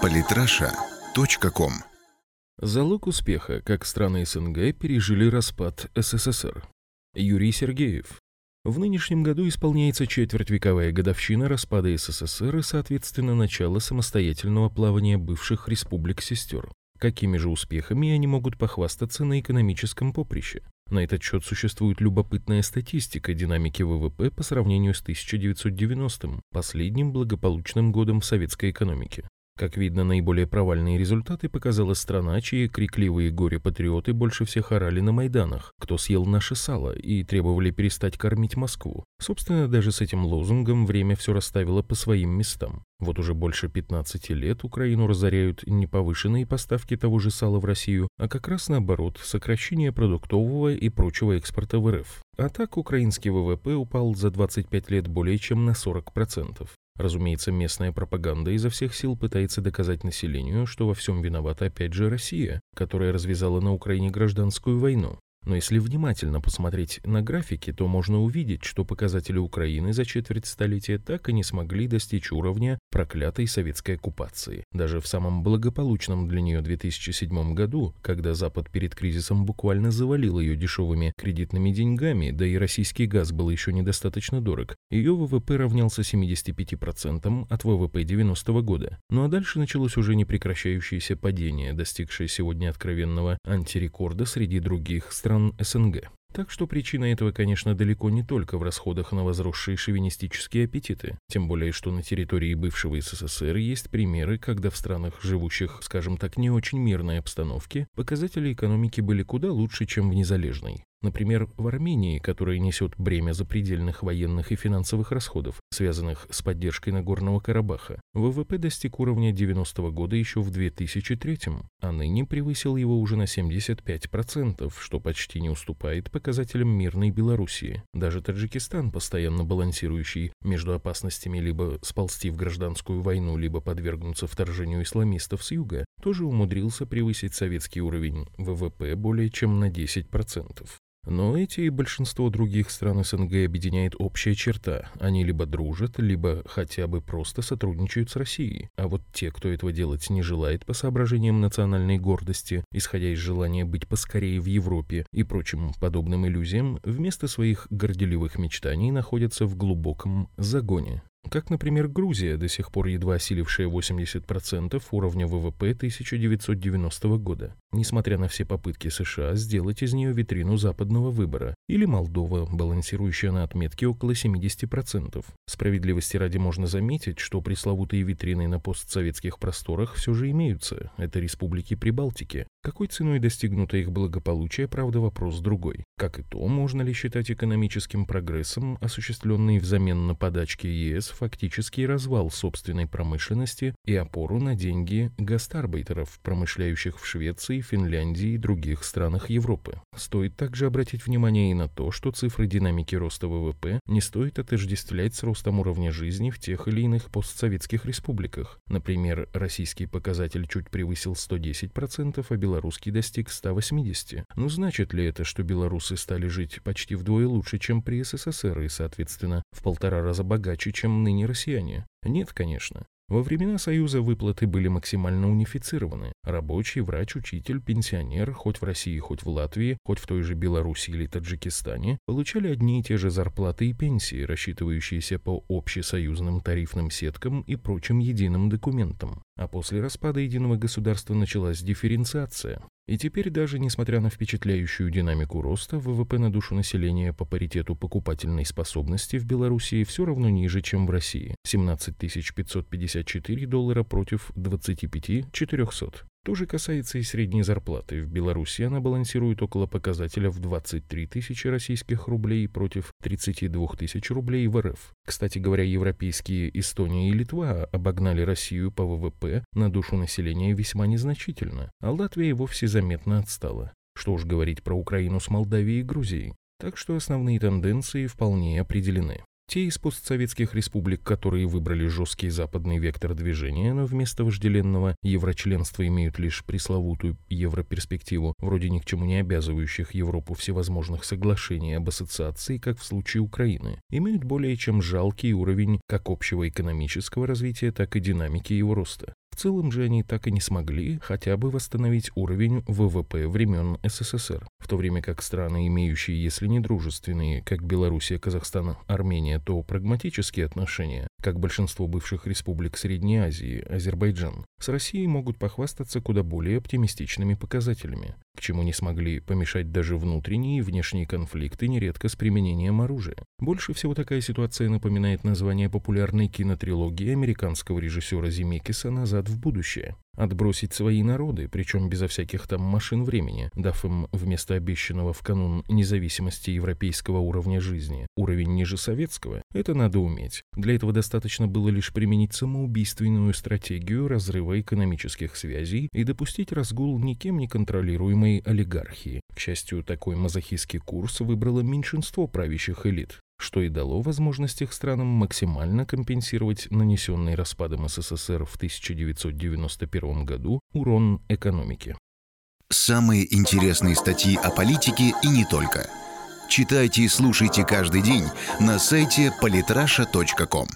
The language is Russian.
Политраша.ком Залог успеха, как страны СНГ пережили распад СССР. Юрий Сергеев. В нынешнем году исполняется четвертьвековая годовщина распада СССР и, соответственно, начало самостоятельного плавания бывших республик-сестер. Какими же успехами они могут похвастаться на экономическом поприще? На этот счет существует любопытная статистика динамики ВВП по сравнению с 1990-м, последним благополучным годом в советской экономике. Как видно, наиболее провальные результаты показала страна, чьи крикливые горе-патриоты больше всех орали на Майданах, кто съел наше сало, и требовали перестать кормить Москву. Собственно, даже с этим лозунгом время все расставило по своим местам. Вот уже больше 15 лет Украину разоряют не повышенные поставки того же сала в Россию, а как раз наоборот, сокращение продуктового и прочего экспорта в РФ. А так украинский ВВП упал за 25 лет более чем на 40%. Разумеется, местная пропаганда изо всех сил пытается доказать населению, что во всем виновата опять же Россия, которая развязала на Украине гражданскую войну. Но если внимательно посмотреть на графики, то можно увидеть, что показатели Украины за четверть столетия так и не смогли достичь уровня проклятой советской оккупации. Даже в самом благополучном для нее 2007 году, когда Запад перед кризисом буквально завалил ее дешевыми кредитными деньгами, да и российский газ был еще недостаточно дорог, ее ВВП равнялся 75% от ВВП 90 года. Ну а дальше началось уже непрекращающееся падение, достигшее сегодня откровенного антирекорда среди других стран стран СНГ. Так что причина этого, конечно, далеко не только в расходах на возросшие шовинистические аппетиты. Тем более, что на территории бывшего СССР есть примеры, когда в странах, живущих, скажем так, не очень мирной обстановке, показатели экономики были куда лучше, чем в незалежной. Например, в Армении, которая несет бремя запредельных военных и финансовых расходов, связанных с поддержкой Нагорного Карабаха, ВВП достиг уровня 90-го года еще в 2003 а ныне превысил его уже на 75%, что почти не уступает показателям мирной Белоруссии. Даже Таджикистан, постоянно балансирующий между опасностями либо сползти в гражданскую войну, либо подвергнуться вторжению исламистов с юга, тоже умудрился превысить советский уровень ВВП более чем на 10%. Но эти и большинство других стран СНГ объединяет общая черта. Они либо дружат, либо хотя бы просто сотрудничают с Россией. А вот те, кто этого делать не желает по соображениям национальной гордости, исходя из желания быть поскорее в Европе и прочим подобным иллюзиям, вместо своих горделивых мечтаний находятся в глубоком загоне. Как, например, Грузия, до сих пор едва осилившая 80% уровня ВВП 1990 года, несмотря на все попытки США сделать из нее витрину западного выбора, или Молдова, балансирующая на отметке около 70%. Справедливости ради можно заметить, что пресловутые витрины на постсоветских просторах все же имеются, это республики Прибалтики. Какой ценой достигнуто их благополучие, правда, вопрос другой. Как и то, можно ли считать экономическим прогрессом, осуществленный взамен на подачки ЕС фактический развал собственной промышленности и опору на деньги гастарбайтеров, промышляющих в Швеции, Финляндии и других странах Европы. Стоит также обратить внимание и на то, что цифры динамики роста ВВП не стоит отождествлять с ростом уровня жизни в тех или иных постсоветских республиках. Например, российский показатель чуть превысил 110%, а белорусский достиг 180%. Ну значит ли это, что белорусы стали жить почти вдвое лучше, чем при СССР и, соответственно, в полтора раза богаче, чем ныне россияне? Нет, конечно. Во времена Союза выплаты были максимально унифицированы. Рабочий, врач, учитель, пенсионер, хоть в России, хоть в Латвии, хоть в той же Беларуси или Таджикистане, получали одни и те же зарплаты и пенсии, рассчитывающиеся по общесоюзным тарифным сеткам и прочим единым документам. А после распада единого государства началась дифференциация. И теперь даже несмотря на впечатляющую динамику роста, ВВП на душу населения по паритету покупательной способности в Белоруссии все равно ниже, чем в России – 17 554 доллара против 25 400. То же касается и средней зарплаты. В Беларуси она балансирует около показателя в 23 тысячи российских рублей против 32 тысяч рублей в РФ. Кстати говоря, европейские Эстония и Литва обогнали Россию по ВВП на душу населения весьма незначительно, а Латвия и вовсе заметно отстала. Что уж говорить про Украину с Молдавией и Грузией. Так что основные тенденции вполне определены. Те из постсоветских республик, которые выбрали жесткий западный вектор движения, но вместо вожделенного еврочленства имеют лишь пресловутую европерспективу, вроде ни к чему не обязывающих Европу всевозможных соглашений об ассоциации, как в случае Украины, имеют более чем жалкий уровень как общего экономического развития, так и динамики его роста. В целом же они так и не смогли хотя бы восстановить уровень ВВП времен СССР, в то время как страны, имеющие, если не дружественные, как Белоруссия, Казахстан, Армения, то прагматические отношения, как большинство бывших республик Средней Азии, Азербайджан, с Россией могут похвастаться куда более оптимистичными показателями, чему не смогли помешать даже внутренние и внешние конфликты, нередко с применением оружия. Больше всего такая ситуация напоминает название популярной кинотрилогии американского режиссера Зимекиса «Назад назад в будущее. Отбросить свои народы, причем безо всяких там машин времени, дав им вместо обещанного в канун независимости европейского уровня жизни уровень ниже советского, это надо уметь. Для этого достаточно было лишь применить самоубийственную стратегию разрыва экономических связей и допустить разгул никем не контролируемой олигархии. К счастью, такой мазохистский курс выбрало меньшинство правящих элит что и дало возможность их странам максимально компенсировать нанесенный распадом СССР в 1991 году урон экономике. Самые интересные статьи о политике и не только. Читайте и слушайте каждый день на сайте polytrasha.com.